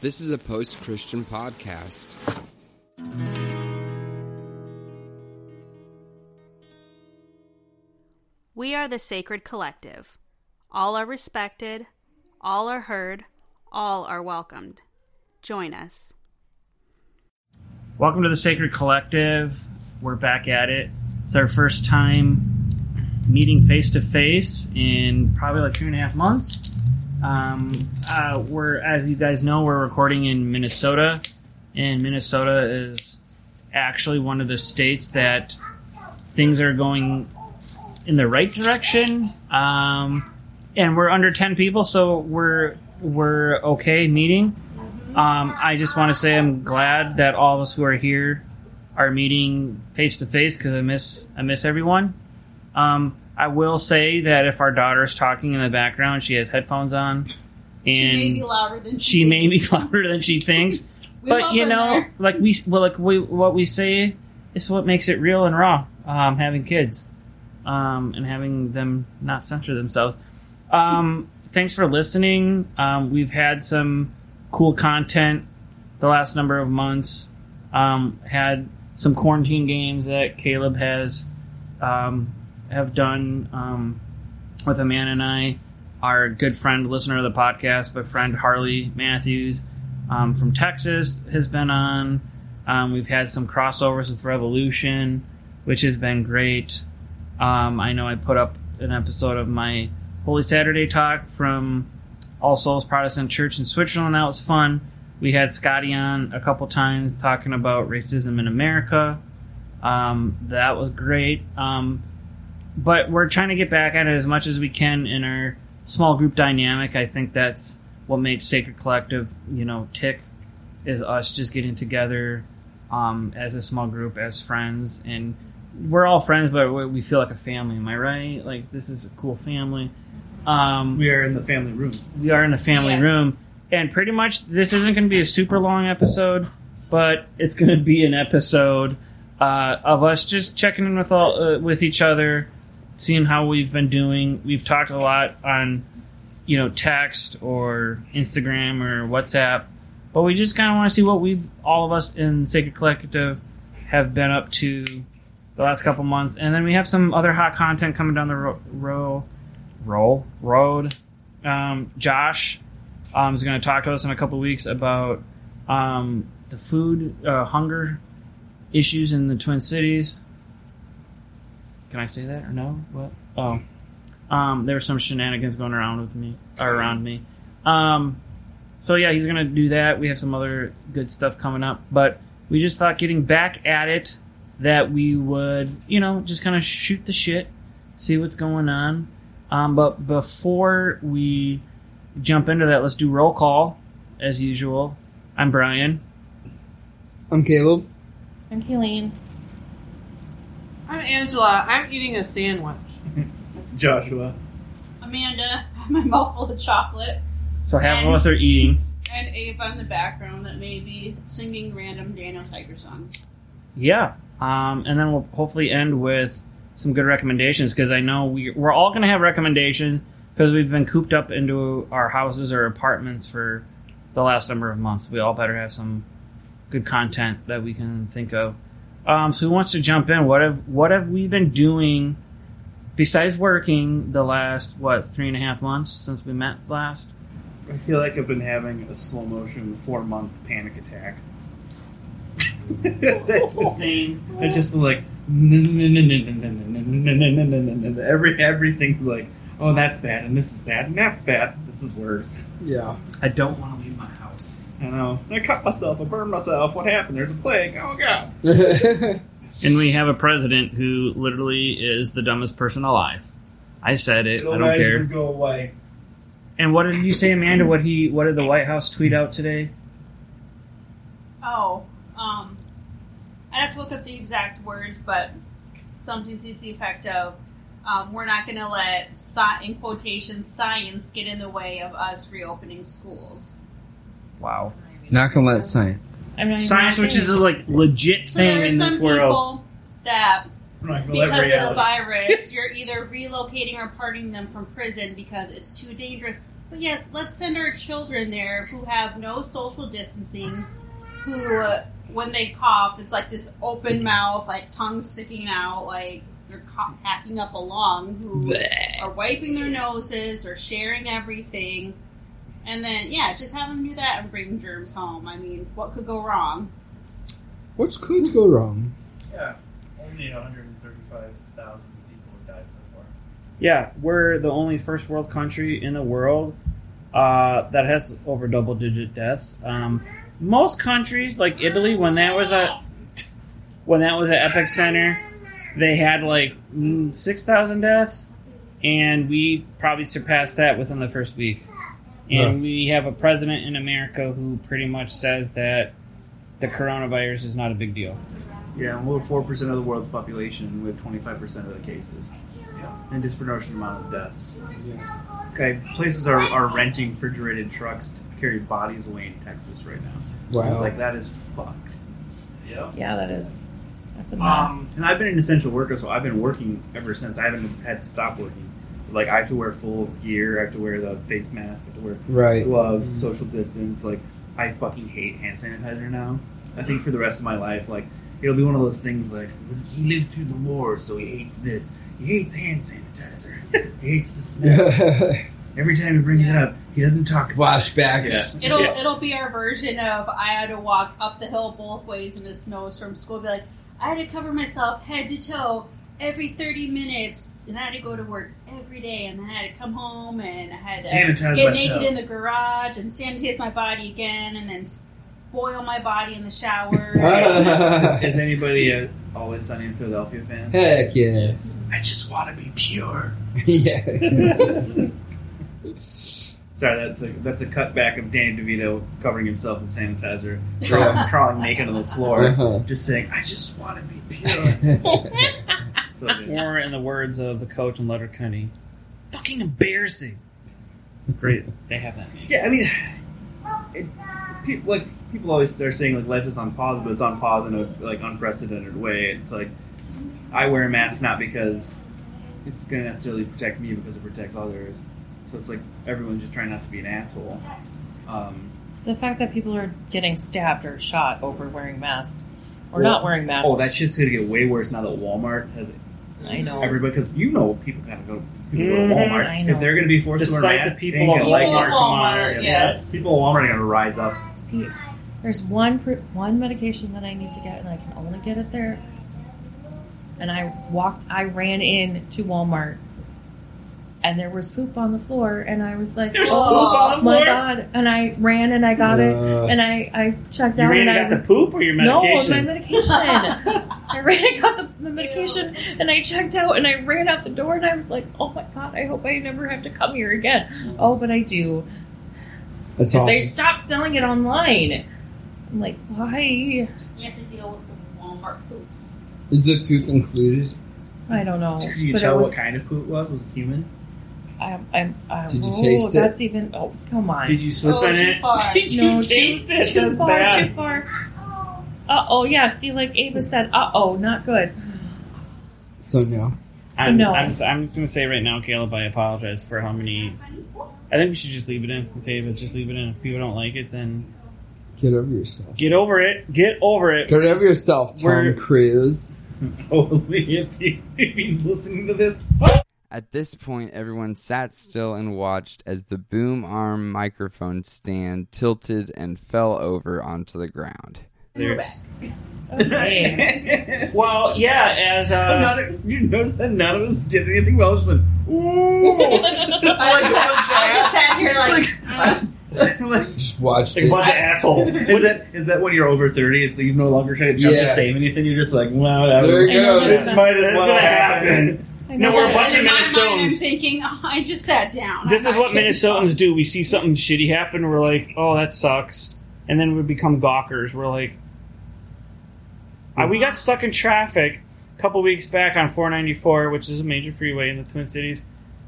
This is a post Christian podcast. We are the Sacred Collective. All are respected, all are heard, all are welcomed. Join us. Welcome to the Sacred Collective. We're back at it. It's our first time meeting face to face in probably like two and a half months. Um, uh, we're, as you guys know, we're recording in Minnesota, and Minnesota is actually one of the states that things are going in the right direction. Um, and we're under ten people, so we're we're okay meeting. Um, I just want to say I'm glad that all of us who are here are meeting face to face because I miss I miss everyone. Um, I will say that if our daughter's talking in the background, she has headphones on, and She may be louder than she may be louder than she thinks. But you know, there. like we well, like we what we say is what makes it real and raw. Um, having kids, um, and having them not censor themselves. Um, thanks for listening. Um, we've had some cool content the last number of months. Um, had some quarantine games that Caleb has um, have done um, with Amanda and I. Our good friend, listener of the podcast, but friend Harley Matthews um, from Texas has been on. Um, we've had some crossovers with Revolution, which has been great. Um, I know I put up an episode of my Holy Saturday talk from All Souls Protestant Church in Switzerland. That was fun. We had Scotty on a couple times talking about racism in America. Um, that was great. Um, but we're trying to get back at it as much as we can in our small group dynamic. I think that's what makes Sacred Collective, you know, tick is us just getting together um, as a small group, as friends, and we're all friends, but we we feel like a family. Am I right? Like this is a cool family. Um, We are in the family room. we are in the family Yes. room, and pretty much this isn't going to be a super long episode, but it's going to be an episode uh, of us just checking in with all uh, with each other, seeing how we've been doing. We've talked a lot on, you know, text or Instagram or WhatsApp, but we just kind of want to see what we've all of us in Sacred Collective have been up to the last couple months, and then we have some other hot content coming down the ro- ro- roll road. Um, Josh um, is going to talk to us in a couple weeks about um, the food uh, hunger issues in the Twin Cities. Can I say that or no? What? Oh, um, there were some shenanigans going around with me or around me. Um, so yeah, he's going to do that. We have some other good stuff coming up, but we just thought getting back at it that we would, you know, just kind of shoot the shit, see what's going on. Um, but before we jump into that, let's do roll call as usual. I'm Brien. I'm Caleb. I'm Kayleen. I'm Angela. I'm eating a sandwich. Joshua. Amanda. My mouth full of chocolate. So half And- of us are eating. And Ava in the background that may be singing random Daniel Tiger songs. Yeah. Um, and then we'll hopefully end with some good recommendations because I know we, we're all going to have recommendations because we've been cooped up into our houses or apartments for the last number of months. We all better have some good content that we can think of. Um, so who wants to jump in? What have what have we been doing besides working the last what three and a half months since we met last? I feel like I've been having a slow motion four month panic attack. The same. It's just like every everything's like, oh that's bad and this is bad and that's bad. This is worse. Yeah. I don't want to leave my house. I know. I cut myself. I burned myself. What happened? There's a plague. Oh god. And we have a president who literally is the dumbest person alive. I said it. I don't care. Go away. And what did you say, Amanda? What he? What did the White House tweet out today? Oh, um, I'd have to look up the exact words, but something to the effect of, um, we're not going to let, in quotation, science get in the way of us reopening schools. Wow. Not gonna let science. I mean, Science, which is a like legit so there thing are in some this world. people that I'm not gonna let because of the reality. virus, you're either relocating or parting them from prison because it's too dangerous. But yes, let's send our children there who have no social distancing, who, uh, when they cough, it's like this open mouth, like tongue sticking out, like they're cough- hacking up a lung, who are wiping their noses or sharing everything. And then, yeah, just have them do that and bring germs home. I mean, what could go wrong? What could go wrong? Yeah, only 135,000 people have died so far. Yeah, we're the only first world country in the world uh, that has over double digit deaths. Um, most countries, like Italy, when that was a when that was at epicenter, they had like mm, six thousand deaths, and we probably surpassed that within the first week. And Huh. we have a president in America who pretty much says that the coronavirus is not a big deal. Yeah, and we're 4% of the world's population with 25% of the cases. Yeah. and disproportionate amount of deaths. Yeah. Okay, places are, are renting refrigerated trucks to carry bodies away in Texas right now. Wow. Like, that is fucked. Yeah, that is. That's a mess. Um, and I've been an essential worker, so I've been working ever since. I haven't had to stop working. Like, I have to wear full gear, I have to wear the face mask, I have to wear Right. gloves, social distance. Like, I fucking hate hand sanitizer now. I think for the rest of my life, like, it'll be one of those things like, he lived through the war, so he hates this. He hates hand sanitizer. he hates the smell. Every time he brings it up, he doesn't talk about Flashbacks. It'll Yeah. it'll be our version of I had to walk up the hill both ways in a snowstorm. School be like, I had to cover myself head to toe every thirty minutes, and I had to go to work every day, and then I had to come home and I had to Sanitize get myself. naked in the garage and sanitize my body again, and then spoil my body in the shower. Is anybody a Always Sunny in Philadelphia fan? Heck yes. I just want to be pure. yeah. Sorry, that's a that's a cutback of Danny DeVito covering himself in sanitizer, Yeah. crawling, crawling naked on the floor, Uh-huh. just saying, "I just want to be pure." So. Or in the words of the coach and Letterkenny, fucking embarrassing. Great, they have that name. Yeah, I mean, it, people like people always they're saying like life is on pause, but it's on pause in a like unprecedented way. It's like I wear a mask not because it's going to necessarily protect me, because it protects others. So it's like everyone's just trying not to be an asshole. Um, the fact that people are getting stabbed or shot over wearing masks or Well- not wearing masks. oh, that shit's going to get way worse now that Walmart has I know. everybody because you know people kind of go people go to Mhm. Walmart. I know. If they're going to be forced The to wear sight masks, of people they ain't of gonna like People it. at Walmart, Yeah, yes. People at Walmart are going to rise up. See, there's one one medication that I need to get, and I can only get it there. And I walked, I ran in to Walmart, and there was poop on the floor, and I was like, There's "Oh poop on the my floor? god!" And I ran and I got it, Uh. and I I checked You out, ran and and I the poop or your medication? no, my medication. I ran and got the, the medication, and I checked out, and I ran out the door, and I was like, "Oh my god! I hope I never have to come here again." Oh, but I do. That's Because awesome. they stopped selling it online. I'm like, why? You have to deal with the Walmart poops. Is the poop included? I don't know. Did you but tell was, what kind of poop it was? Was it human? I, I, I, Did you oh, taste it? That's even. Oh, come on. Did you slip Oh, in too it? far. Did you no, taste too, it? Too That's far. bad. Too far. Uh oh, yeah. See, like Ava said, uh oh, not good. So no. I'm, no. I'm, just- I'm just gonna say right now, Caleb, I apologize for how many. I think we should just leave it in. David, just leave it in. If people don't like it, then Get over yourself. get over it. Get over it. Get over yourself, Tom We're- Cruise. Only if, he, if he's listening to this. At this point, everyone sat still and watched as the boom arm microphone stand tilted and fell over onto the ground. And we're back. Okay. Well, yeah, as uh, None, you notice that none of us did anything well. Just went, ooh. I just, I just sat here like, mm. like, Just watched like a bunch of assholes. is that is that when you're over thirty? So you no longer try to jump Yeah. to save anything. You're just like, well, whatever. There you go. This might as well gonna happen. happen. No, we're a bunch of in my mind, I'm thinking, oh, I just sat down. This I'm is what kidding. Minnesotans do. We see something shitty happen, we're like, "Oh, that sucks," and then we become gawkers. We're like, I, "We got stuck in traffic a couple weeks back on 494, which is a major freeway in the Twin Cities,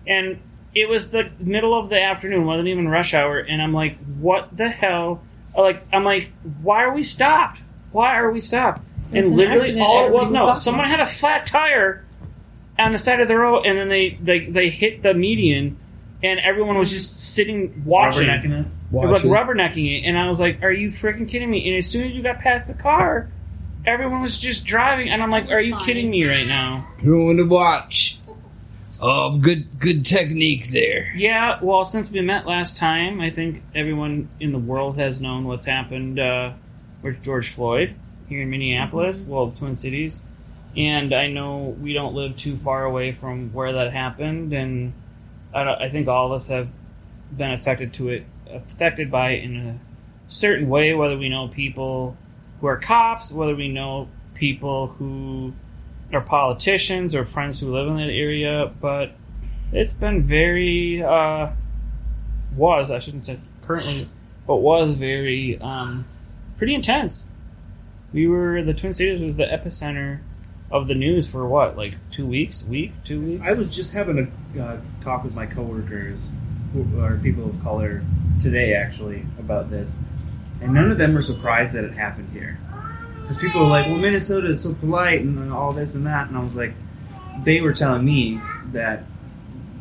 and it was the middle of the afternoon, wasn't even rush hour, and I'm like, "What the hell?" Uh, like, I'm like, "Why are we stopped? Why are we stopped?" And It's an literally, accident. all it was no, stopped. someone had a flat tire on the side of the road, and then they, they, they hit the median, and everyone was just sitting watching, Rubbernecking it. Like rubbernecking it, and I was like, "Are you freaking kidding me?" And as soon as you got past the car, everyone was just driving, and I'm like, "Are you kidding me right now?" Everyone to watch. Oh, good, good technique there. Yeah, well, since we met last time, I think everyone in the world has known what's happened uh, with George Floyd here in Minneapolis, well, Twin Cities. And I know we don't live too far away from where that happened, and I, don't- I think all of us have been affected to it, affected by it in a certain way. Whether we know people who are cops, whether we know people who are politicians or friends who live in that area, but it's been very uh, was I shouldn't say currently, but was very um, pretty intense. We were the Twin Cities was the epicenter of the news for what like two weeks, week, two weeks. I was just having a uh, talk with my coworkers, who are people of color, today actually about this, and none of them were surprised that it happened here. Because people were like, "Well, Minnesota is so polite and all this and that," and I was like, they were telling me that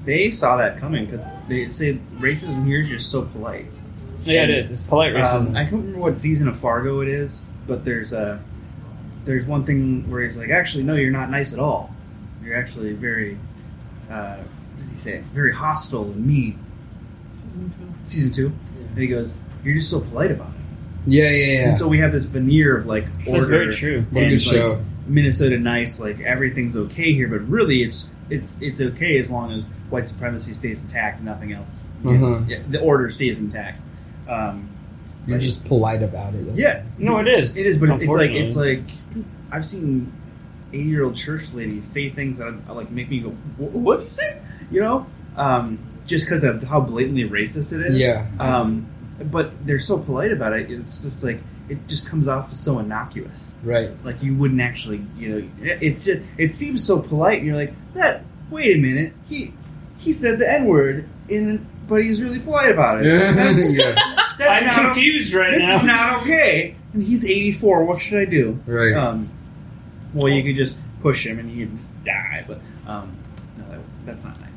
they saw that coming because they say racism here is just so polite. yeah, it is. It's polite racism. Um, I can't remember what season of Fargo it is, but there's a there's one thing where he's like, actually, no, you're not nice at all. You're actually very, uh, what does he say? Very hostile and mean. Season two, and he goes, "You're just so polite about it." Yeah, yeah, yeah. And so we have this veneer of like order. That's very true. what a and, good like. Minnesota nice, like everything's okay here, but really it's it's it's okay as long as white supremacy stays intact and nothing else. Uh-huh. Yeah, the order stays intact. Um, You're but- just polite about it. That's- yeah, no, it is. it is, but it's like it's like I've seen eighty-year-old church ladies say things that I, like make me go, "What'd you say?" You know, um, just because of how blatantly racist it is. Yeah. Um, but they're so polite about it. It's just like it just comes off as so innocuous. Right. Like you wouldn't actually, you know, it- it's just it seems so polite, and you're like, that. Wait a minute, he he said the n word in, but he's really polite about it. That's, Yeah. that's I'm not confused right this now. is not okay. And he's 84. What should I do? Right. Um, well, you could just push him and he could just die. But um, no, that, that's not nice.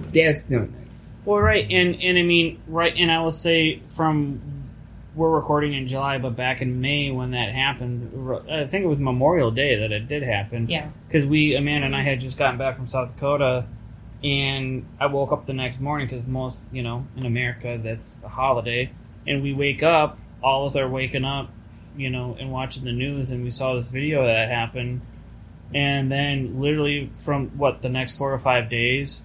I would- That's no nice. Well, right, and and I mean, right, and I will say from we're recording in July, but back in May when that happened, I think it was Memorial Day that it did happen. Yeah. because we Amanda and I had just gotten back from South Dakota, and I woke up the next morning because most you know in America that's a holiday, and we wake up, all of us are waking up, you know, and watching the news, and we saw this video that happened, and then literally from what the next four or five days,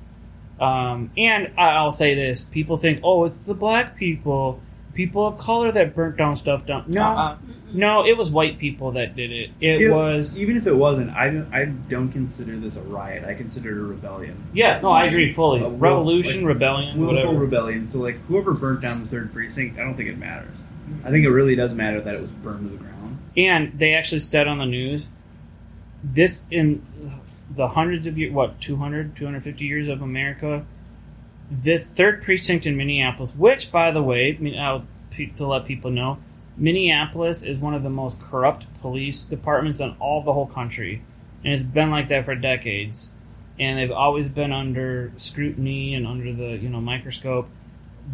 um, and I- I'll say this: people think, oh, it's the black people. People of color that burnt down stuff down. No, Uh-uh. no, it was white people that did it. It You know, was even if it wasn't. I don't, I don't consider this a riot. I consider it a rebellion. Yeah, no, I agree fully. A wolf- Revolution, like, rebellion, Willful whatever. rebellion. So like whoever burnt down the third precinct, I don't think it matters. I think it really does matter that it was burned to the ground. and they actually said on the news, this in the hundreds of years, what, 200, 250 years of America, the third precinct in Minneapolis, which, by the way, I'll, to let people know, Minneapolis is one of the most corrupt police departments in all the whole country. And it's been like that for decades. And they've always been under scrutiny and under the, you know, microscope.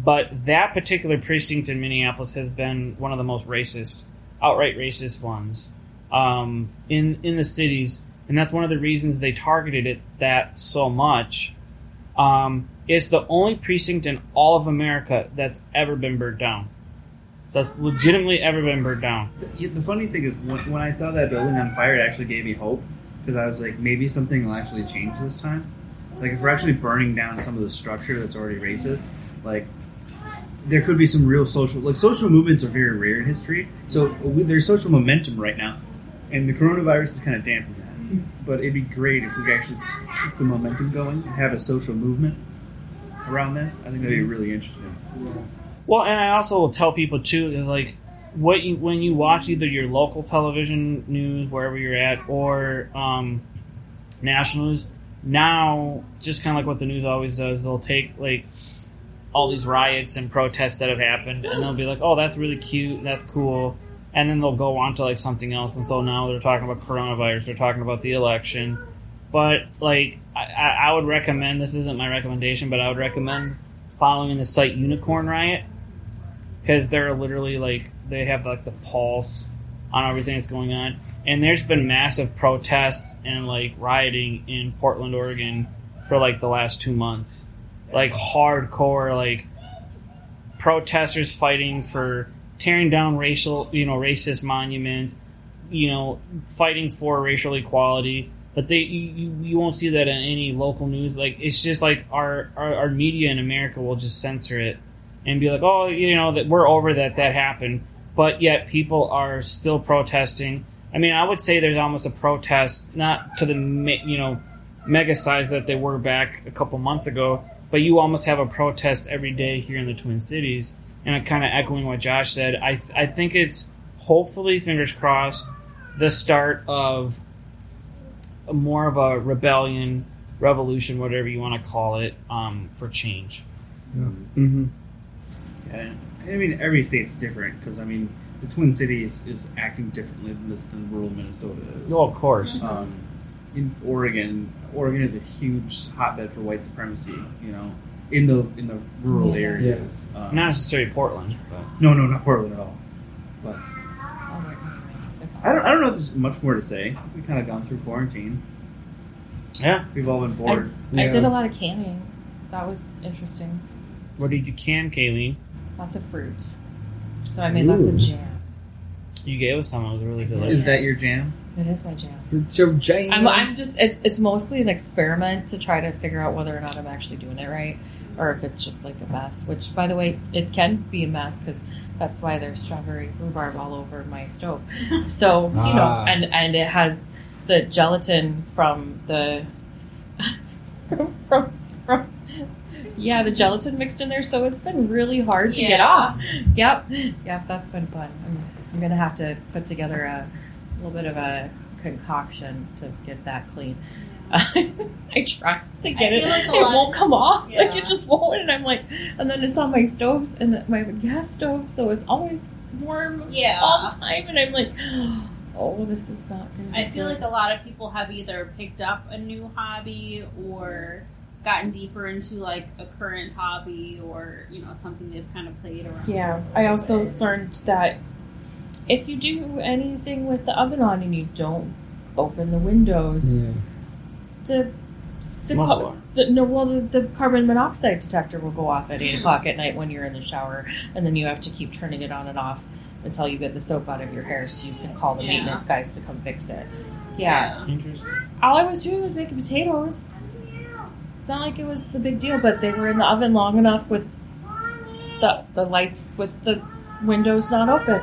But that particular precinct in Minneapolis has been one of the most racist, outright racist ones um, in in the cities, and that's one of the reasons they targeted it that so much. Um, it's the only precinct in all of America that's ever been burnt down. That's legitimately ever been burnt down. The, the funny thing is, when, when I saw that building on fire, it actually gave me hope because I was like, maybe something will actually change this time. Like, if we're actually burning down some of the structure that's already racist, like, there could be some real social, like, social movements are very rare in history. So we, there's social momentum right now, and the coronavirus is kind of that. But it'd be great if we could actually keep the momentum going and have a social movement around this. I think that'd be really interesting. Well, and I also will tell people too is like what you when you watch either your local television news wherever you're at or um, national news. Now, just kind of like what the news always does, they'll take like all these riots and protests that have happened, and they'll be like, "Oh, that's really cute, that's cool," and then they'll go on to like something else, and so now they're talking about coronavirus, they're talking about the election, but like I, I would recommend this isn't my recommendation, but I would recommend following the site Unicorn Riot because they're literally like they have like the pulse on everything that's going on, and there's been massive protests and like rioting in Portland, Oregon, for like the last two months, like hardcore like protesters fighting for tearing down racial, you know, racist monuments, you know, fighting for racial equality. But they, you, you- won't see that in any local news. Like it's just like our, our our media in America will just censor it and be like, oh, you know, that we're over that that happened. But yet people are still protesting. I mean, I would say there's almost a protest, not to the you know mega size that they were back a couple months ago, but you almost have a protest every day here in the Twin Cities. And kind of echoing what Josh said, I I think it's hopefully fingers crossed the start of a more of a rebellion, revolution, whatever you want to call it, um, for change. Mm-hmm. Yeah, I mean, every state's different because I mean, the Twin Cities is acting differently than this than rural Minnesota is. Oh, of course. Um, in Oregon, Oregon is a huge hotbed for white supremacy. You know, in the in the rural Yeah. areas. Um, Not necessarily Portland, but no, no, not Portland at all. But Oh. It's I don't, I don't know if there's much more to say. We've kind of gone through quarantine. yeah. We've all been bored. I Yeah. did a lot of canning. That was interesting. What did you can, Kaylee? Lots of fruit. So I made lots of jam. You gave us some. It was really Is delicious. Is that your jam? It is my jam. So Jane. I'm, I'm just it's it's mostly an experiment to try to figure out whether or not I'm actually doing it right, or if it's just like a mess. Which, by the way, it's, it can be a mess because that's why there's strawberry rhubarb all over my stove. So you know, Ah. and and it has the gelatin from the from from yeah the gelatin mixed in there. So it's been really hard to get off. Yep, yep, that's been fun. I'm, I'm gonna have to put together a little bit of a concoction to get that clean. I try to get I it, like a it lot- won't come off. Like it just won't, and I'm like, and then it's on my stoves and the, my gas stove, so it's always warm Yeah. all the time, and I'm like, oh, this is not. Gonna I feel good. like a lot of people have either picked up a new hobby or gotten deeper into like a current hobby or you know something they've kind of played around. Yeah. I also learned that if you do anything with the oven on and you don't open the windows, Yeah. The, the, Smoke the no, well, the, the carbon monoxide detector will go off at eight o'clock at night when you're in the shower, and then you have to keep turning it on and off until you get the soap out of your hair, so you can call the Yeah. maintenance guys to come fix it. Yeah. Interesting. all I was doing was making potatoes. It's not like it was the big deal, but they were in the oven long enough with the the lights with the windows not open.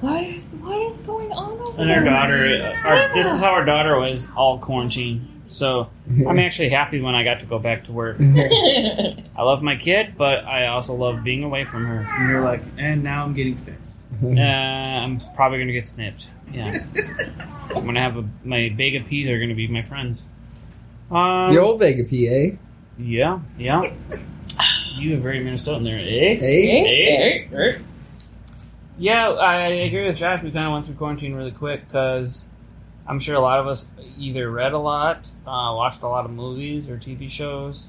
What is what is going on over And our there? daughter, our, this is how our daughter was all quarantine. So I'm actually happy when I got to go back to work. I love my kid, but I also love being away from her. And you're like, and now I'm getting fixed. Uh, I'm probably gonna get snipped. Yeah, I'm gonna have a my Vega P. They're gonna be my friends. Um, the old Vega PA. yeah, yeah. You are very Minnesotan there, eh? Hey. Eh? Eh? Yeah, I agree with Josh. We kind of went through quarantine really quick because I'm sure a lot of us either read a lot, uh, watched a lot of movies or TV shows.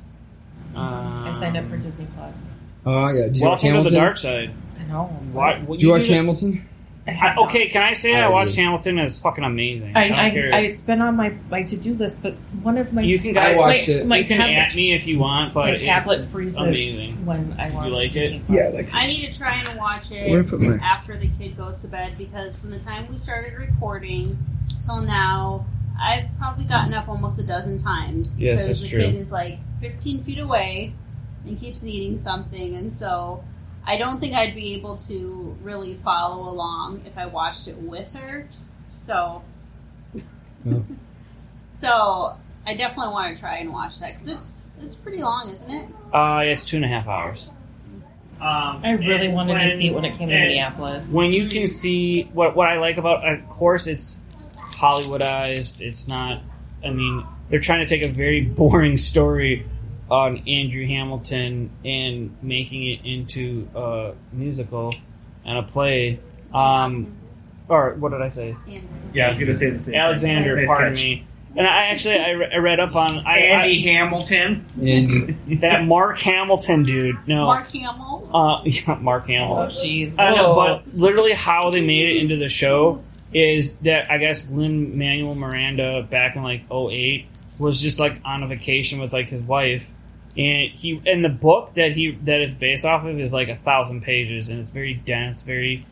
Um, I signed up for Disney Plus. Oh yeah. Did you watch Welcome to Hamilton? the dark side. I know. What? what Did you watch do- Hamilton? I I, have not. okay, can I say I, I watched did. Hamilton? and It's fucking amazing. I, don't I, care. I, it's been on my, my to do list, but one of my you can I guys watched my, it. my you can tablet, at me if you want, but my it's- tablet freezes amazing. when I watch You like Disney it? Plus. Yeah, I like I need to try and watch it after the kid goes to bed because from the time we started recording till now, I've probably gotten up almost a dozen times. Yes, because the true. kid is like 15 feet away and keeps needing something, and so I don't think I'd be able to really follow along if I watched it with her. So, Oh. so I definitely want to try and watch that because it's it's pretty long, isn't it? Uh, it's two and a half hours. Um, I really wanted when- to see it when it came to Minneapolis. When you can see what what I like about, of course, it's Hollywoodized. It's not. I mean, they're trying to take a very boring story on Andrew Hamilton and making it into a musical and a play. Um, or what did I say? And Yeah, I was gonna say the same. thing. Alexander, Nice pardon catch. me. And I actually I, re- I read up on I, Andy Hamilton. And that Mark Hamilton dude. No, Mark Hamill. uh, yeah, Mark Hamill. Oh, jeez. I know, but literally how they made it into the show is that I guess Lin Manuel Miranda back in like 08 was just like on a vacation with like his wife, and he and the book that he that is based off of is like a thousand pages and it's very dense, very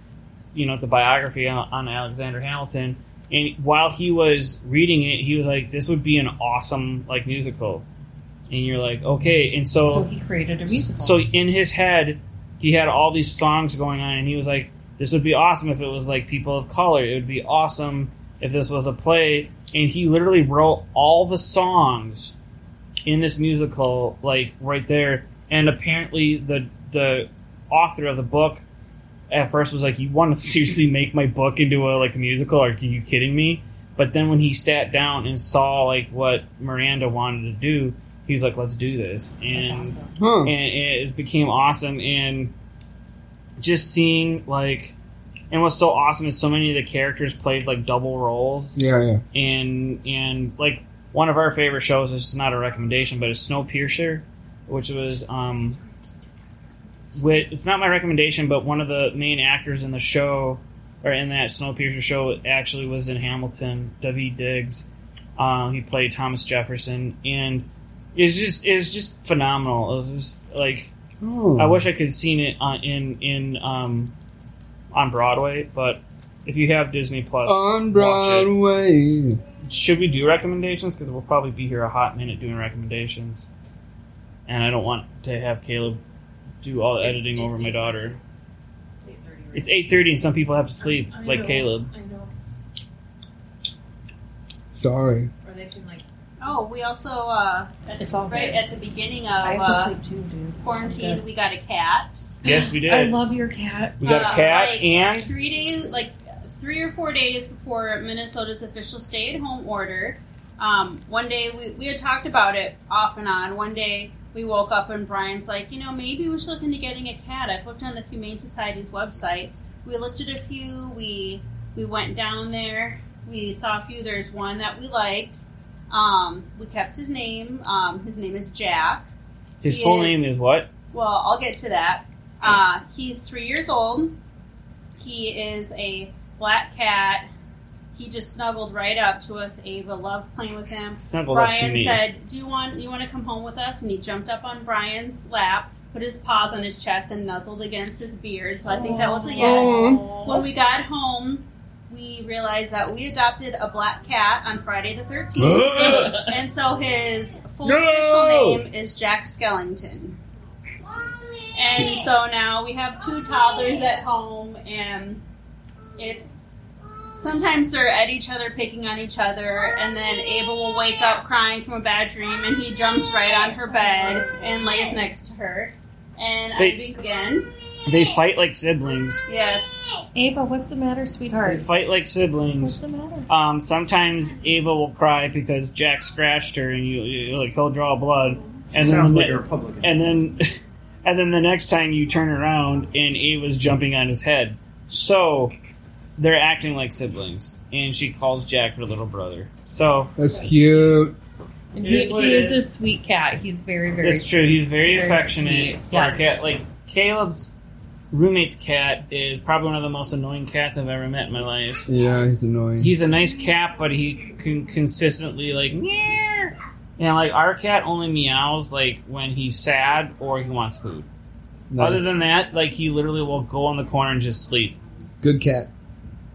you know it's a biography on, on Alexander Hamilton. And while he was reading it, he was like, "This would be an awesome like musical," and you're like, "Okay." And So he created a musical. so in his head, he had all these songs going on, and he was like, "This would be awesome if it was like people of color. It would be awesome if this was a play." And he literally wrote all the songs in this musical, like right there. And apparently, the the author of the book at first was like, "You want to seriously make my book into a like a musical? Are you kidding me?" But then when he sat down and saw like what Miranda wanted to do, he was like, "Let's do this." And That's awesome. huh. and it became awesome and just seeing like and what's so awesome is so many of the characters played like double roles. Yeah, yeah. and and like one of our favorite shows is not a recommendation but it's snowpiercer which was um with, it's not my recommendation but one of the main actors in the show or in that snowpiercer show actually was in hamilton daveed diggs. Um, he played thomas jefferson. And it's just it's just phenomenal. It was just like Oh. I wish I could have seen it on, in in um, on Broadway, but if you have Disney Plus, on watch it. Broadway. Should we do recommendations? Because we'll probably be here a hot minute doing recommendations, and I don't want to have Caleb do all the It's- editing it's over my daughter. It's 8:30 right It's eight thirty, and some people have to sleep, I like know, Caleb. I know. Sorry. Or they can like. Oh, we also uh, at, It's all right good. at the beginning of uh, too, quarantine. We got a cat. Yes, we did. I love your cat. We got a Uh, cat like, and three days, like three or four days before Minnesota's official stay-at-home order. Um, one day we, we had talked about it off and on. One day we woke up and Brien's like, you know, maybe we should look into getting a cat. I've looked on the Humane Society's website. We looked at a few. We we went down there. We saw a few. There's one that we liked. Um, we kept his name. Um, his name is Jack. his he full is- name is what? Well, I'll get to that. Uh, he's three years old. He is a black cat. He just snuggled right up to us. Ava loved playing with him. Snuggled up to Brien me. said, "Do you want you want to come home with us?" And he jumped up on Brien's lap, put his paws on his chest, and nuzzled against his beard. So I think that was a yes. When we got home, we realized that we adopted a black cat on Friday the 13th. and so his full No! official name is Jack Skellington. And so now we have two toddlers at home, and it's sometimes they're at each other, picking on each other, and then Ava will wake up crying from a bad dream, and he jumps right on her bed and lays next to her. And I They- begin. They fight like siblings. Yes. Ava, what's the matter, sweetheart? They sweetheart? fight like siblings. What's siblings. the matter? Um, sometimes Ava will cry because Jack scratched her, and you, you like he'll draw blood, and then Sounds the like a Republican. and then and then the next time you turn around and Ava's jumping on his head. So they're acting like siblings, and she calls Jack her little brother. So That's cute. And It he, is what he it is is. a sweet cat. He's very, very. it's true. He's very, very affectionate sweet. for Yes. a cat. Like Caleb's roommate's cat is probably one of the most annoying cats I've ever met in my life. Yeah, he's annoying. He's a nice cat, but he can consistently like meow. And like our cat only meows like when he's sad or he wants food. Nice. Other than that, like he literally will go on the corner and just sleep. Good cat.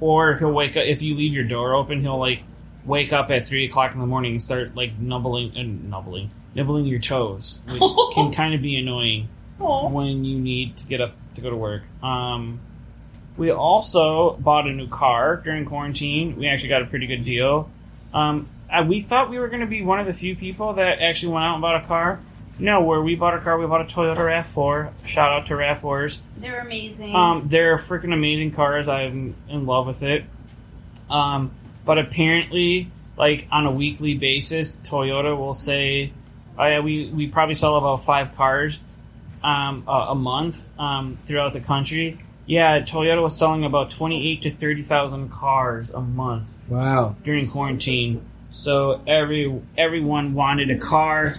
Or he'll wake up if you leave your door open. He'll like wake up at three o'clock in the morning and start like nubbling and uh, nubbling, nibbling your toes, which can kind of be annoying when you need to get up to go to work. Um, we also bought a new car during quarantine. We actually got a pretty good deal. Um, uh, we thought we were going to be one of the few people that actually went out and bought a car. No, where we bought a car, we bought a Toyota RAV4. Shout out to RAV4s. They're amazing. Um, they're freaking amazing cars. I'm in love with it. Um, but apparently, like on a weekly basis, Toyota will say, "Oh yeah, we we probably sell about five cars um, a, a month um, throughout the country." Yeah, Toyota was selling about twenty eight to thirty thousand cars a month Wow. during quarantine. So every everyone wanted a car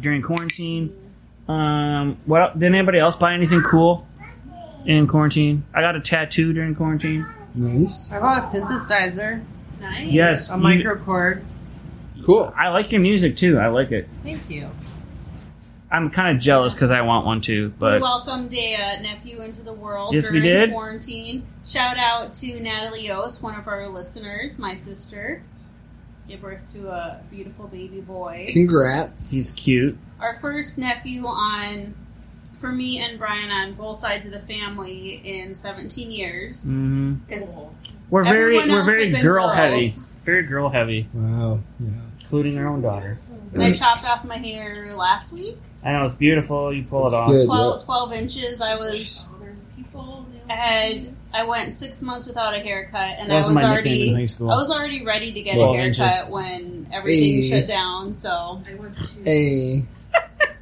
during quarantine. Um, what did anybody else buy anything cool in quarantine? I got a tattoo during quarantine. Nice. I bought a synthesizer, Nice. Yes, a you- microKORG. Cool. I like your music too. I like it. Thank you. I'm kind of jealous because I want one too, we but welcomed a uh, nephew into the world Yes, we did. quarantine. Shout out to Natalie Yost, one of our listeners, my sister. Gave birth to a beautiful baby boy. Congrats. he's cute. Our first nephew on, for me and Brien on both sides of the family in 17 years. hmm Because We're very we're very girl girls. heavy, very girl heavy, wow. Yeah. including our own daughter. I chopped off my hair last week. I know it's beautiful. You pull It's it off. good. 12, 12 inches. I was. I had. I went six months without a haircut, and That I was was my already. in high school. I was already ready to get a haircut inches. when everything Hey. shut down. So I was too. Hey.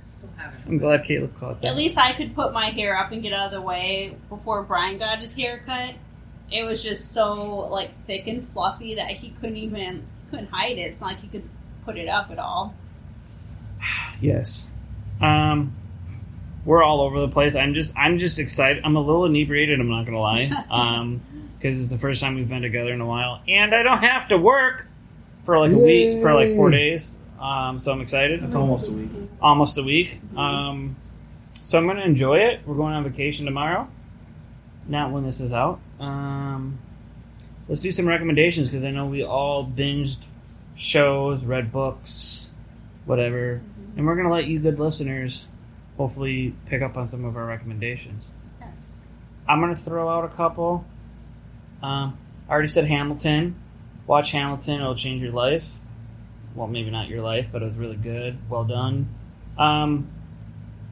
Still haven't. I'm glad Caleb caught at that. At least I could put my hair up and get out of the way before Brien got his haircut. It was just so like thick and fluffy that he couldn't even couldn't hide it. It's not like he could put it up at all. Yes. Um, we're all over the place. I'm just I'm just excited. I'm a little inebriated. I'm not gonna lie. Um, because it's the first time we've been together in a while, and I don't have to work for like a week for like four days. Um, so I'm excited. It's almost a week. almost a week. Um, so I'm going to enjoy it. We're going on vacation tomorrow. Not when this is out. Um, let's do some recommendations because I know we all binged shows, read books, whatever, and we're going to let you good listeners hopefully pick up on some of our recommendations. Yes. I'm going to throw out a couple. Um, I already said Hamilton. Watch Hamilton; it'll change your life. Well, maybe not your life, but it was really good. Well done. Um,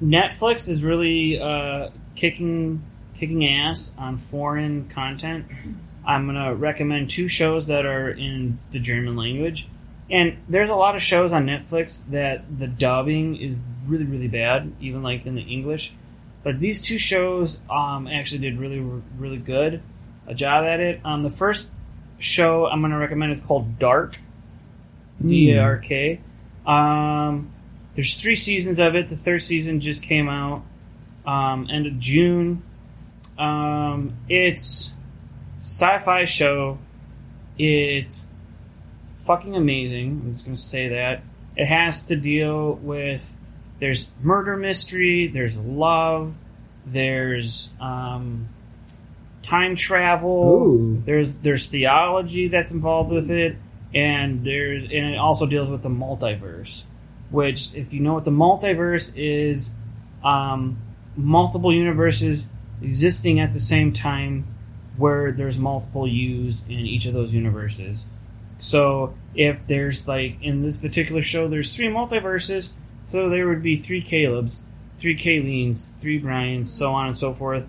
Netflix is really uh, kicking kicking ass on foreign content. I'm gonna recommend two shows that are in the German language, and there's a lot of shows on Netflix that the dubbing is really really bad, even like in the English. But these two shows um, actually did really really good a job at it. Um, the first show I'm gonna recommend is called Dark. D A R K. Um, there's three seasons of it. The third season just came out um, end of June. Um, it's sci-fi show. It's fucking amazing. I'm just gonna say that it has to deal with there's murder mystery, there's love, there's um, time travel, Ooh. there's there's theology that's involved with it, and there's and it also deals with the multiverse. Which, if you know what the multiverse is, um, multiple universes existing at the same time, where there's multiple yous in each of those universes. So if there's like in this particular show, there's three multiverses, so there would be three Caleb's, three Kayleens, three Brien's, so on and so forth,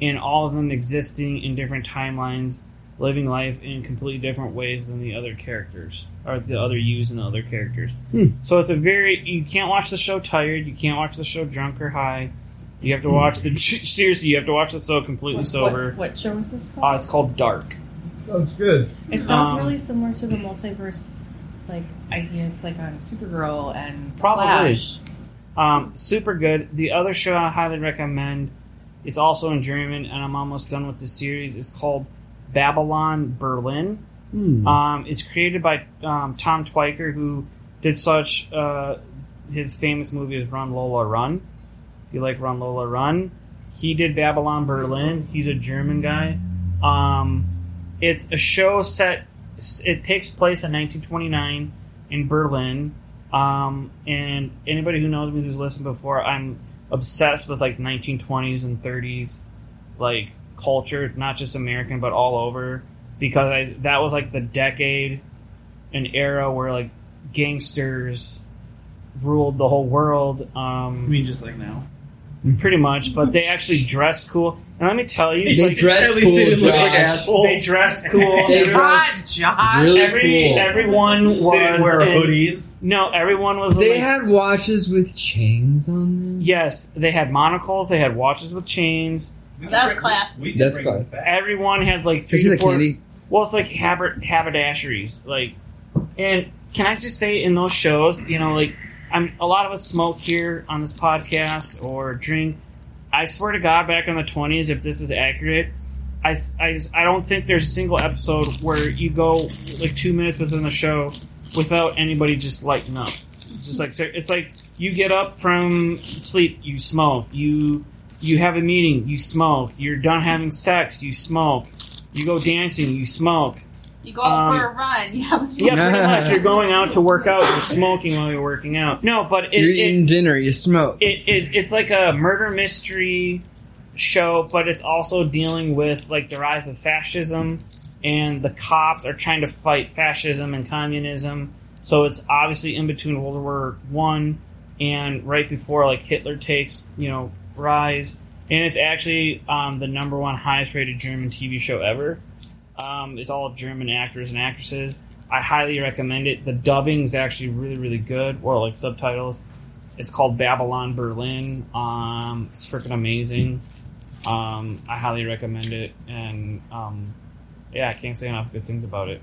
and all of them existing in different timelines, living life in completely different ways than the other characters or the other yous and the other characters. Hmm. So it's a very you can't watch the show tired, you can't watch the show drunk or high. You have to watch the seriously, you have to watch the show completely sober. What, what show is this Uh, called? it's called Dark. Sounds good. it sounds um, really similar to the multiverse, like ideas, like on Supergirl and Probably. Flash. Um, super good. The other show I highly recommend is also in German, and I'm almost done with the series. It's called Babylon Berlin. Hmm. Um, it's created by um, Tom Tykwer, who did such uh, his famous movie is Run Lola Run. If you like Run Lola Run, he did Babylon Berlin. He's a German guy. Um, it's a show set. It takes place in 1929 in Berlin. Um, and anybody who knows me who's listened before, I'm obsessed with like 1920s and 30s like culture, not just American but all over, because I, that was like the decade, an era where like gangsters ruled the whole world. Um, mean, just like now. Mm-hmm. pretty much, but they actually dressed cool. And let me tell you, They like, dress At least cool, they didn't look like assholes. they dressed cool. They Every- dress- Josh. Really every cool. everyone was They didn't wear in- hoodies. No, everyone was. They like, had watches with chains on them. yes, they had monocles. They had watches with chains. That's class. That's class. Everyone had like three Especially to four. candy. Well, it's like habit haberdasheries. Like And can I just say, in those shows, you know, like I'm a lot of us smoke here on this podcast or drink. I swear to God, back in the twenties, if this is accurate, I, I, I don't think there's a single episode where you go like two minutes within the show without anybody just lighting up. Just like it's like you get up from sleep, you smoke. You you have a meeting, you smoke. You're done having sex, you smoke. You go dancing, you smoke. You go out Um, for a run. You have a Yeah, pretty much. You're going out to work out. You're smoking while you're working out. No, but it, You're it, eating dinner, you smoke. it, it it's like a murder mystery show, but it's also dealing with like the rise of fascism, and the cops are trying to fight fascism and communism. So it's obviously in between World War One and right before like Hitler takes you know rise, and it's actually um, the number one highest rated German TV show ever. Um, it's all German actors and actresses. I highly recommend it. The dubbing is actually really really good, or like subtitles. It's called Babylon Berlin. Um, it's freaking amazing. Um, I highly recommend it, and um, yeah, I can't say enough good things about it.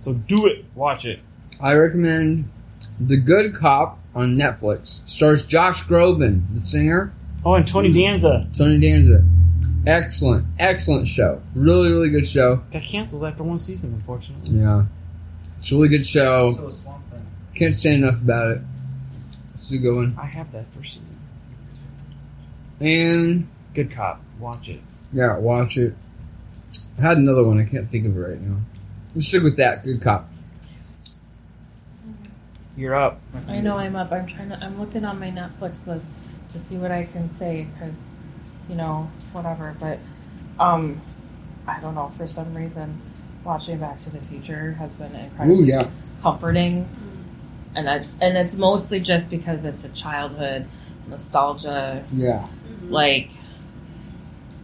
So do it, watch it. I recommend The Good Cop on Netflix. Stars Josh Groban, the singer, Oh, and Tony Danza Tony Danza. Excellent, excellent show. Really, really good show. got canceled after one season, unfortunately. Yeah. It's a really good show. So Swamp Thing. Can't say enough about it. It's a good one. I have that first season. And Good cop, watch it. yeah, watch it. I had another one. I can't think of it right now. Let's stick with that. Good cop. You're up. I know I'm up. I'm trying to. I'm looking on my Netflix list to see what I can say because, you know, whatever. But, um, I don't know. For some reason, watching Back to the Future has been incredibly Ooh, yeah. comforting, and I, and it's mostly just because it's a childhood nostalgia. Yeah. Like,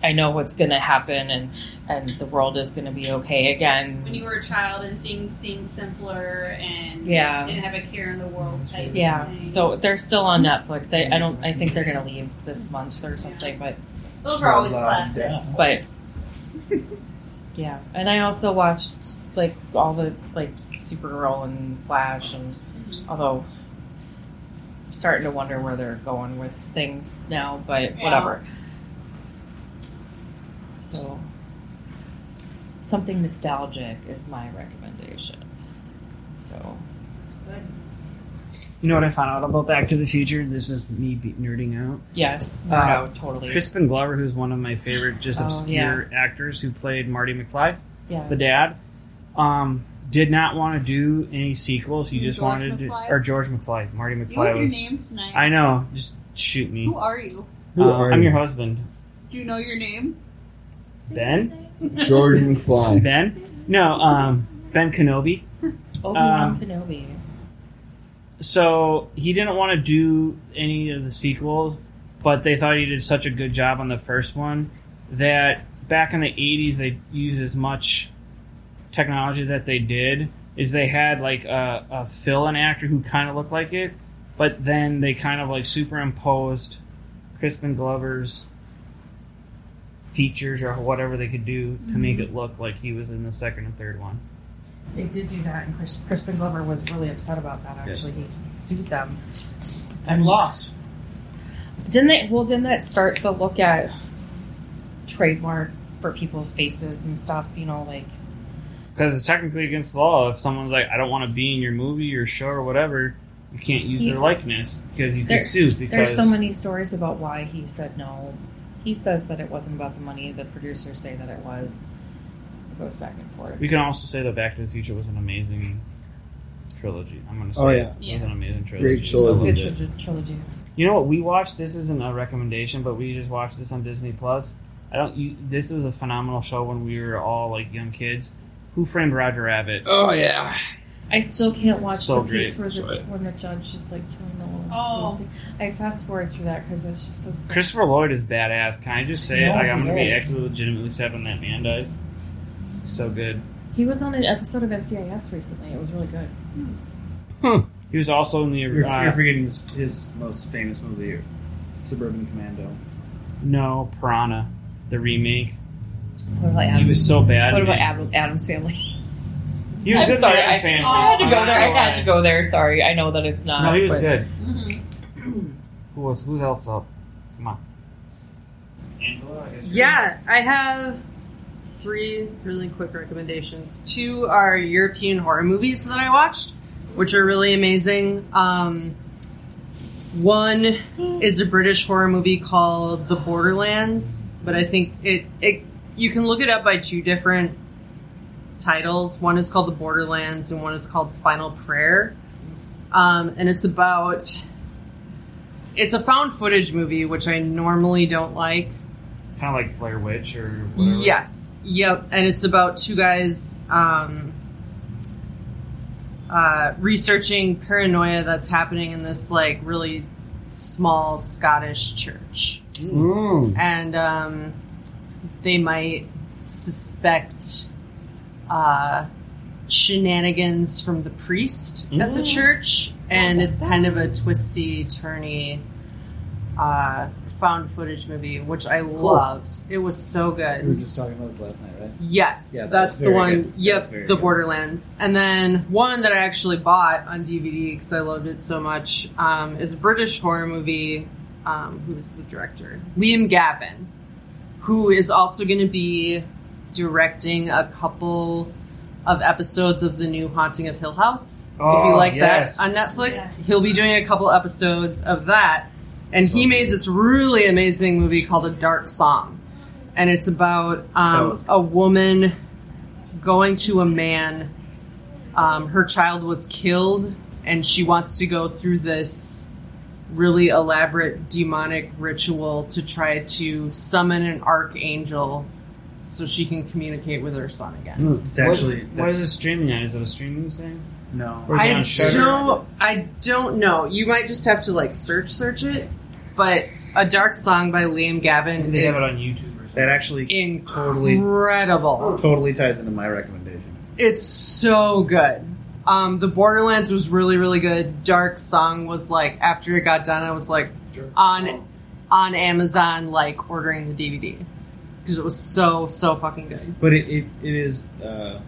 I know what's going to happen, and and the world is going to be okay again. when you were a child and things seemed simpler and Yeah. didn't have a care in the world type Yeah, thing. so they're still on Netflix. They, I don't, I think they're gonna leave this month or something, but those were always uh, classics. but yeah. And I also watched like all the like Supergirl and Flash, and although I'm starting to wonder where they're going with things now, but Yeah. whatever. So something nostalgic is my recommendation. So You know what I found out about Back to the Future? This is me be- nerding out. yes, Uh, no, totally. Crispin Glover, who's one of my favorite, just Oh, obscure actors who played Marty McFly, yeah. the dad, um, did not want to do any sequels. He just George wanted to, or George McFly, Marty You McFly have your was. name tonight. I know. Just shoot me. Who are you? Who Uh, are I'm you? your husband, Do you know your name? Ben. George McFly. Ben? No, um, Ben Kenobi. Obi Wan um, Kenobi. So he didn't want to do any of the sequels, but they thought he did such a good job on the first one that back in the 80s they used as much technology that they did is they had like a, a fill-in actor who kind of looked like it, but then they kind of like superimposed Crispin Glover's features or whatever they could do to make mm-hmm. it look like he was in the second and third one. They did do that, and Chris, Crispin Glover was really upset about that. Actually, he sued them. And lost. Didn't they? Well, didn't that start the look at trademark for people's faces and stuff? You know, like Because it's technically against the law. If someone's like, I don't want to be in your movie or show or whatever, you can't use He- their likeness because you There- get sued. Because there's so many stories about why he said no. He says that it wasn't about the money. The producers say that it was. It goes back and forth. we can also say that Back to the Future was an amazing trilogy. I'm going to say Oh, it. yeah. it was an amazing trilogy. Great trilogy. I Good loved it. tri- trilogy. You know what we watched? This isn't a recommendation, but we just watched this on Disney Plus. I don't. You, this was a phenomenal show when we were all like young kids. Who Framed Roger Rabbit? Oh yeah. I still can't watch So the piece where the, when the judge is like killing the little. Oh. I fast forward through that because it's just so. sad. Christopher Lloyd is badass. Can I just say it? No, Like, I'm going to be is. actually legitimately sad when that man dies. So good. He was on an episode of NCIS recently. It was really good. He was also in the You're, uh, you're forgetting his, his most famous movie, Suburban Commando. no Piranha, the remake. What about He was so bad. what about. Adam, Addams family? He was I'm good sorry. I, Ravens fan. I had to go not there. I had to go there. Sorry. I know that it's not. No, he was but- good. Mm-hmm. Who was? Who else up? Come on. Angela, I guess. Yeah, I have three really quick recommendations. Two are European horror movies that I watched, which are really amazing. Um, one is a British horror movie called The Borderlands, but I think it, it you can look it up by two different titles. One is called The Borderlands, and one is called Final Prayer. Um, and it's about it's a found footage movie, which I normally don't like. Kind of like Blair Witch or whatever. Yes. Yep. And it's about two guys um, uh, researching paranoia that's happening in this like really small Scottish church, Mm. and um, they might suspect uh, shenanigans from the priest at the Mm. church, and it's kind of a twisty, turny. Uh, found footage movie, which I loved. It was so good. We were just talking about this last night, right? Yes, Yeah, that that's the one. good. Yep, very the good. Borderlands. And then one that I actually bought on DVD because I loved it so much um, is a British horror movie. Um, who was the director? Liam Gavin, who is also going to be directing a couple of episodes of the new Haunting of Hill House. if you Oh, like yes. that on Netflix, Yes. he'll be doing a couple episodes of that. And he made this really amazing movie called A Dark Song. And it's about um, a woman going to a man. Um, her child was killed, and she wants to go through this really elaborate demonic ritual to try to summon an archangel so she can communicate with her son again. It's actually What, what that's- is it streaming on? Is it a streaming thing? no. Or is it I don't. I don't know. You might just have to like search search it. But a dark song by Liam Gavin They have is it on YouTube or something. That actually totally incredible. totally ties into my recommendation. It's so good. Um, the Borderlands was really really good. Dark Song was like after it got done, I was like on on Amazon like ordering the DVD because it was so so fucking good. But it, it, it is uh,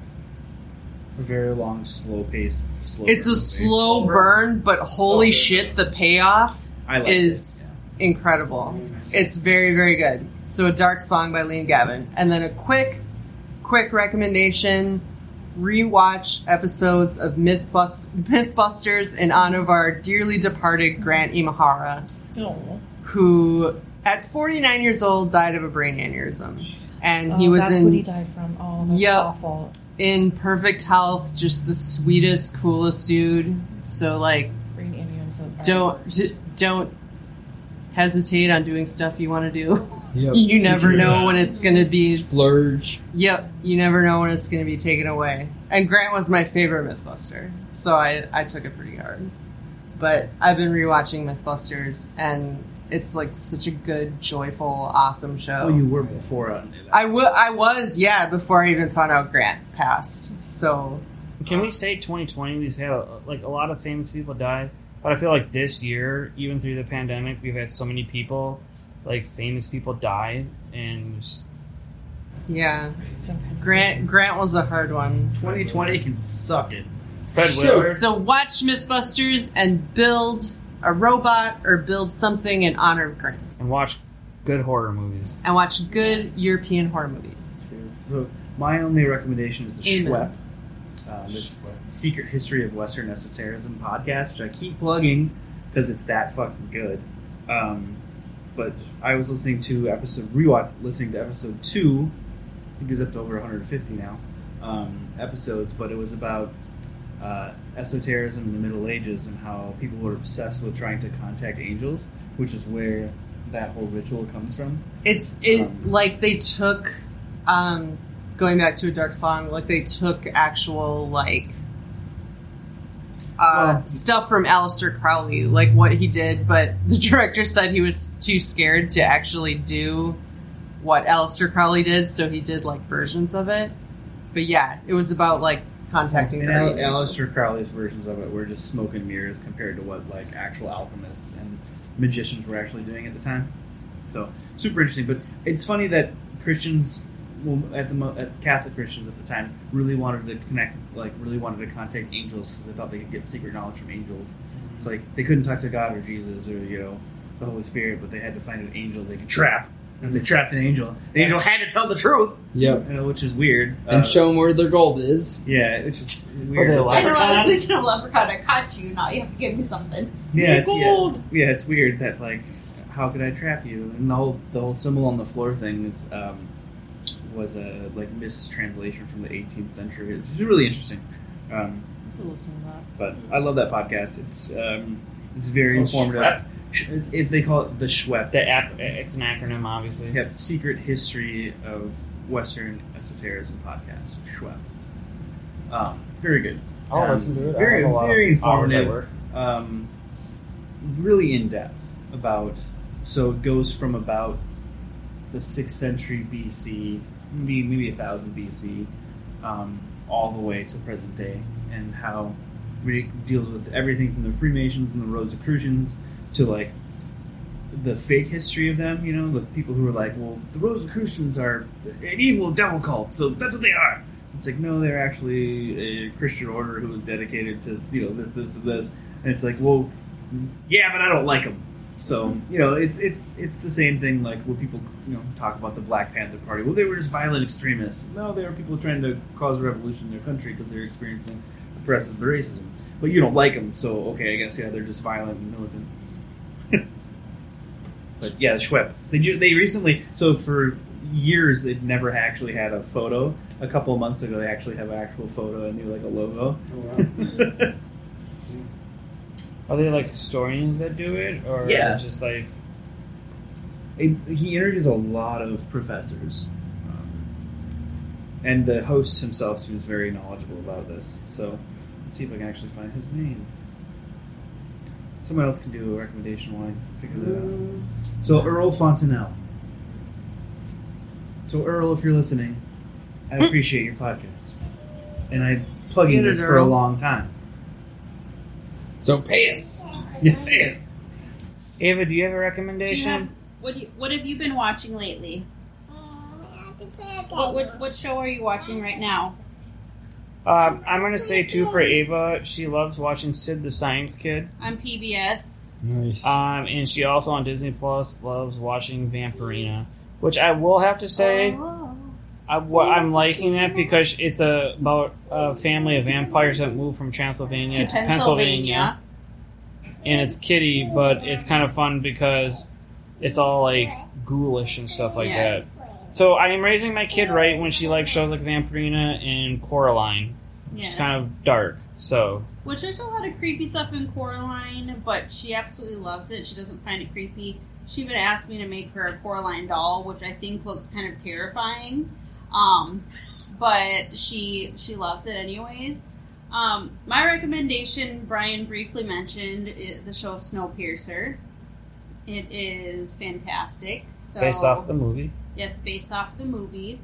a very long, slow paced. Slow It's a burn. slow burn, but holy So good. shit, the payoff I like is incredible. It's very, very good. So, a dark song by Liam Gavin, and then a quick, quick recommendation: rewatch episodes of Mythbust- MythBusters in honor of our dearly departed Grant Imahara, Oh. who at 49 years old died of a brain aneurysm, and he Oh, was that's in what he died from. Oh, that's Yep. awful. in perfect health, just the sweetest, coolest dude. So, like, Brain aneurysm. don't don't hesitate on doing stuff you want to do. Yep. you never know when it's going to be. Splurge. Yep, you never know when it's going to be taken away. And Grant was my favorite MythBuster, so I I took it pretty hard. But I've been rewatching MythBusters, and it's like such a good, joyful, awesome show. Oh, you were before on it. I wa- I was, yeah, before I even found out Grant passed. So Can we say 2020? We've had a, like a lot of famous people die, but I feel like this year, even through the pandemic, we've had so many people, like famous people, die, and just- yeah, It's been kind of Grant Grant was a hard one. 2020 can suck it. Fred So, Willard. so watch MythBusters and build a robot or build something in honor of Grant, and watch good horror movies. and watch good European horror movies. So my only recommendation is the Amen. SHWEP, uh, this Secret History of Western Esotericism podcast, which I keep plugging because it's that fucking good. Um, but I was listening to episode rewatch, listening to episode two. I think it's up to over 150 now um, episodes, but it was about uh, esotericism in the Middle Ages and how people were obsessed with trying to contact angels, which is where that whole ritual comes from. It's it Um, like they took, um, going back to a dark song, like they took actual like. Uh, Well- stuff from Aleister Crowley, like what he did, but the director said he was too scared to actually do what Aleister Crowley did, so he did like versions of it. But yeah, it was about like contacting. And Al- Aleister Crowley's versions of it were just smoke and mirrors compared to what like actual alchemists and magicians were actually doing at the time. So super interesting. But it's funny that Christians at the at Catholic Christians at the time really wanted to connect, like really wanted to contact angels because they thought they could get secret knowledge from angels. It's like they couldn't talk to God or Jesus or you know the Holy Spirit, but they had to find an angel they could trap. And they trapped an angel, the angel had to tell the truth, Yep. you know, which is weird. And Uh, show them where their gold is. yeah, which is they weird. I know. I was Leprechaun? thinking of leprechaun. I caught you. Now you have to give me something. Yeah, it's, yeah, Gold. yeah, it's weird that like, how could I trap you? And the whole the whole symbol on the floor thing is um, was a like mistranslation from the 18th century. It's really interesting. Um, To listen to that. but I love that podcast. It's um, it's very informative. SHWEP? It, they call it the SHWEP. The ap- it's an acronym, obviously. Yep, secret history of Western esotericism podcast. SHWEP. Um, very good. I'll Um, listen to it. Very have a lot of very hours informative. Um, really in depth about. So it goes from about the sixth century BC, maybe maybe a thousand BC, um, all the way to present day, and how it deals with everything from the Freemasons and the Rosicrucians to like the fake history of them. You know, the people who are like, well, the Rosicrucians are an evil devil cult, so that's what they are. It's like no, they're actually a Christian order who was dedicated to you know this, this, and this, and it's like, well, yeah, but I don't like them. So you know, it's it's it's the same thing like when people you know talk about the Black Panther Party. Well, they were just violent extremists. No, they were people trying to cause a revolution in their country because they're experiencing oppressive racism. But you don't like them, so okay, I guess yeah, they're just violent and militant. but yeah, SHWEP. They ju- they recently so for years they'd never actually had a photo. A couple of months ago, they actually have an actual photo and do like a logo. Oh, Are they like historians that do it, or Yeah. just like It, he interviews a lot of professors, um, and the host himself seems very knowledgeable about this. So let's see if I can actually find his name. Someone else can do a recommendation while I figure that out. So Earl Fontainelle. So Earl, if you're listening, I appreciate your podcast, and I'm plugging Get it, this for a Earl. long time. So pay us. Yeah. Ava? Do you have a Do you recommendation? have, what, do you, what have you been watching lately? What, what, what show are you watching right now? Um, I'm gonna say two for Ava. She loves watching Sid the Science Kid, On PBS. Nice. um, and she also on Disney Plus loves watching Vampirina, which I will have to say I, I'm liking that because it's a, about a family of vampires that moved from Transylvania To to, Pennsylvania. and it's Kitty, but it's kind of fun because it's all like ghoulish and stuff like yes. that. So I am raising my kid right when she likes shows like Vampirina and Coraline. Yes. It's kind of dark, so Which there's a lot of creepy stuff in Coraline, but she absolutely loves it. She doesn't find it creepy. She even asked me to make her a Coraline doll, which I think looks kind of terrifying. Um, but she she loves it anyways. Um, my recommendation, Brien briefly mentioned, the show Snowpiercer. It is fantastic. So based off the movie. Yes, based off the movie.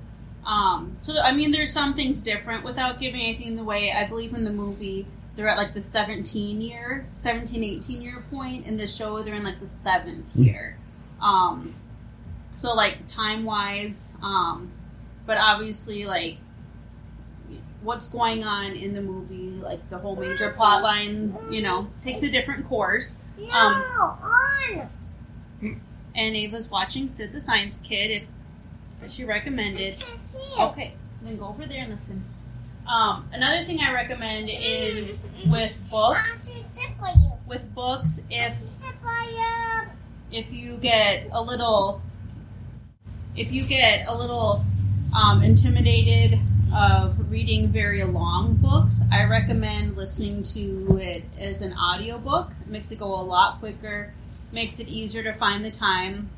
Um, so I mean, there's some things different without giving anything away. I believe in the movie they're at like the 17 year, 17, 18 year point. In the show, they're in like the seventh year. Um, so like time wise, um, but obviously like what's going on in the movie, like the whole major plot line, you know, takes a different course. Um, and Ava's watching Sid the Science Kid. If, she recommended, okay, then go over there and listen. Um, another thing I recommend is with books. With books, if if you get a little, if you get a little um, intimidated of reading very long books, I recommend listening to it as an audiobook. It makes it go a lot quicker, makes it easier to find the time.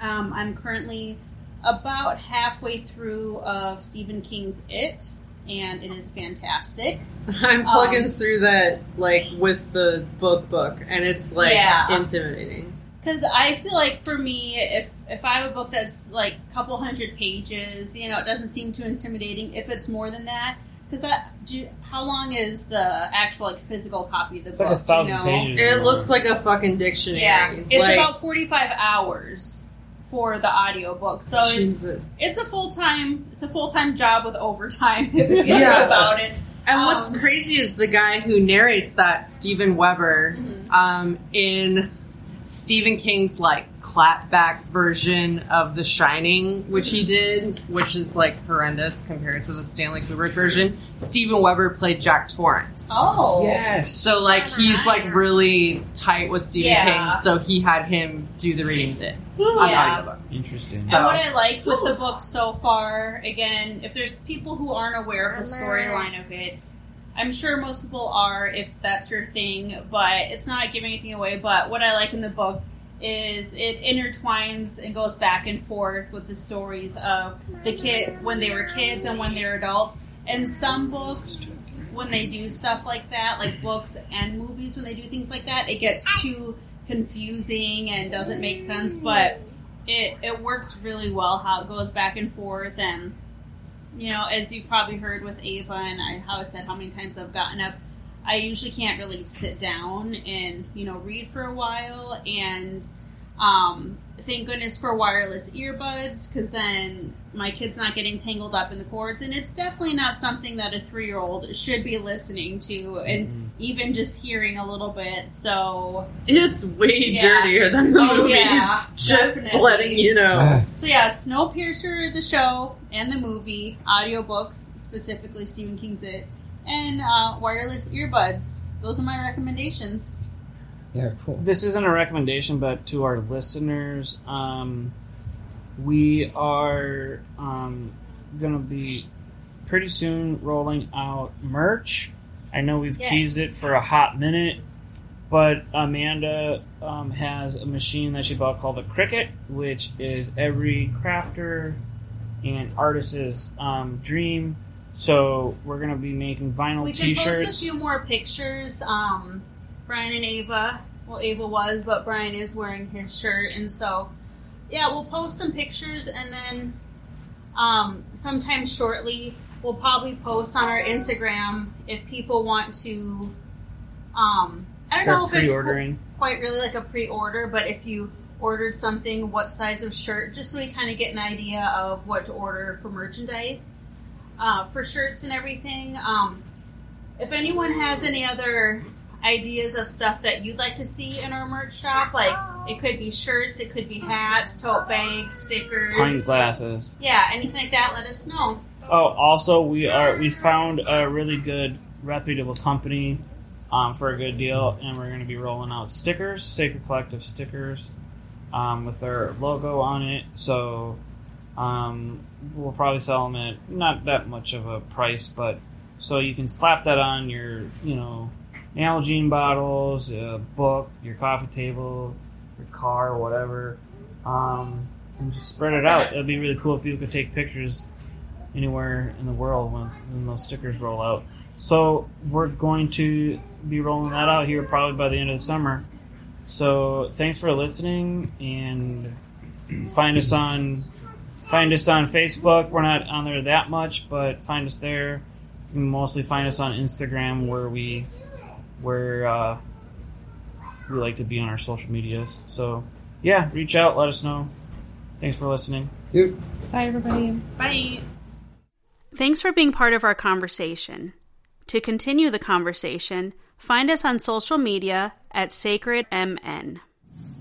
Um, I'm currently about halfway through of Stephen King's It, and it is fantastic. I'm plugging Um, through that like with the book book, and it's like Yeah. intimidating. Because I feel like for me, if if I have a book that's like a couple hundred pages, you know, it doesn't seem too intimidating. If it's more than that, because that, do, how long is the actual like physical copy of the It's book? like a do you know? pages. It looks like a fucking dictionary. Yeah, it's Like, about forty five hours for the audiobook. So it's Jesus. it's a full time it's a full time job with overtime if you think Yeah. about it. And what's Um, crazy is the guy who narrates that, Steven Weber, Mm-hmm. um, in Stephen King's like clapback version of The Shining, which he did, which is like horrendous compared to the Stanley Kubrick version. Steven Weber played Jack Torrance. Oh Yes. So like he's like really tight with Stephen Yeah. King, so he had him do the reading bit on Yeah. audiobook. Interesting. So- And what I like with the book so far, again, if there's people who aren't aware of the storyline of it, I'm sure most people are if that's your thing, but it's not giving anything away. But what I like in the book is it intertwines and goes back and forth with the stories of the kid when they were kids and when they're adults. And some books, when they do stuff like that, like books and movies, when they do things like that, it gets too confusing and doesn't make sense. But it it works really well how it goes back and forth and you know as you probably heard with Ava and I, how I said how many times I've gotten up I usually can't really sit down and you know read for a while and um, thank goodness for wireless earbuds because then my kid's not getting tangled up in the cords and it's definitely not something that a three-year-old should be listening to and even just hearing a little bit so It's way Yeah. dirtier than the Oh, movies. yeah, just definitely. letting you know. So yeah, Snowpiercer, the show and the movie, audiobooks, specifically Stephen King's It, and uh, wireless earbuds. Those are my recommendations. yeah, cool. this isn't a recommendation, but to our listeners, um, we are um, going to be pretty soon rolling out merch. I know we've Yes. teased it for a hot minute, but Amanda um, has a machine that she bought called the Cricut, which is every crafter and artist's um, dream. So we're going to be making vinyl we can T-shirts. post a few more pictures. Um, Brien and Ava, well, Ava was, but Brien is wearing his shirt, and so yeah, we'll post some pictures, and then um, sometime shortly we'll probably post on our Instagram if people want to. Um, I don't Start know if it's quite really like a pre-order, but if you ordered something, what size of shirt, just so we kind of get an idea of what to order for merchandise, uh, for shirts and everything. Um, if anyone has any other ideas of stuff that you'd like to see in our merch shop, like it could be shirts, it could be hats, tote bags, stickers, Pint glasses. yeah, anything like that, let us know. Oh, also we are we found a really good reputable company um, for a good deal, and we're going to be rolling out stickers, Sacred Collective stickers, um, with their logo on it. So um, we'll probably sell them at not that much of a price, but so you can slap that on your you know Nalgene bottles, a book, your coffee table, your car, whatever, um, and just spread it out. It'd be really cool if people could take pictures anywhere in the world when, when those stickers roll out. So we're going to be rolling that out here probably by the end of the summer. So thanks for listening and find us on find us on Facebook. We're not on there that much, but find us there. You can mostly find us on Instagram where we where uh, we like to be on our social medias. So yeah, reach out, let us know. Thanks for listening. Yep. Bye, everybody. Bye. Thanks for being part of our conversation. To continue the conversation, find us on social media at SacredMN.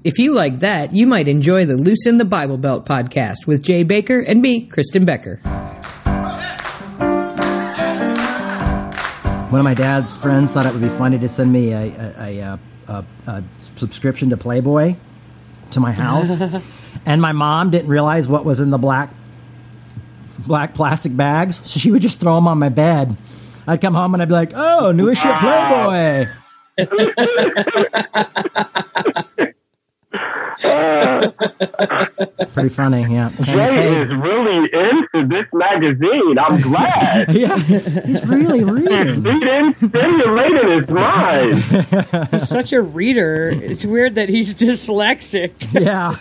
If you like that, you might enjoy the Loosen the Bible Belt podcast with Jay Baker and me, Kristen Becker. One of my dad's friends thought it would be funny to send me a, a, a, a, a, a subscription to Playboy to my house, and my mom didn't realize what was in the black black plastic bags, so she would just throw them on my bed. I'd come home and I'd be like, "Oh, new issue of Playboy." Uh, Pretty funny, yeah. Tammy Jay Faye- is really into this magazine. I'm glad. yeah, he's really reading. He didn't his mind. He's such a reader. It's weird that he's dyslexic. Yeah.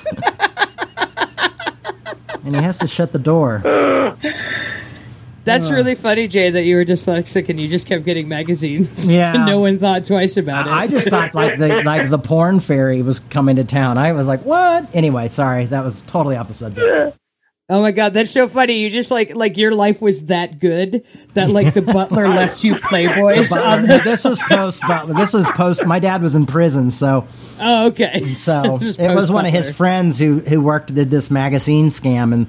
and he has to shut the door. That's really funny, Jay, that you were dyslexic and you just kept getting magazines. Yeah. and no one thought twice about it. I just thought like the like the porn fairy was coming to town. I was like, what? Anyway, sorry, that was totally off the subject. Oh my god, that's so funny. You just like like your life was that good that like the butler left you Playboys The butler- the this was post Butler. This was post. My dad was in prison, so Oh, okay. so it was one of his post-Butler. friends who who worked did this magazine scam and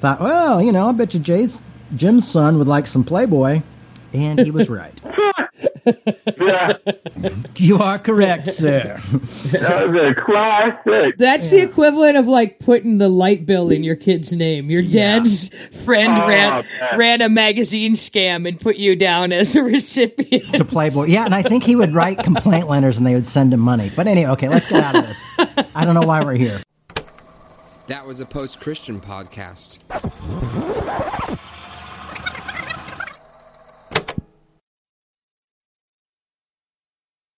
thought, well, you know, I bet you Jay's Jim's son would like some Playboy, and he was right. yeah, You are correct, sir. that was a classic. That's the equivalent of like putting the light bill in your kid's name. Your dad's friend Oh, ran man. ran a magazine scam and put you down as a recipient. to Playboy. Yeah, and I think he would write complaint letters and they would send him money. But anyway, okay, let's get out of this. I don't know why we're here. That was a post Christian podcast.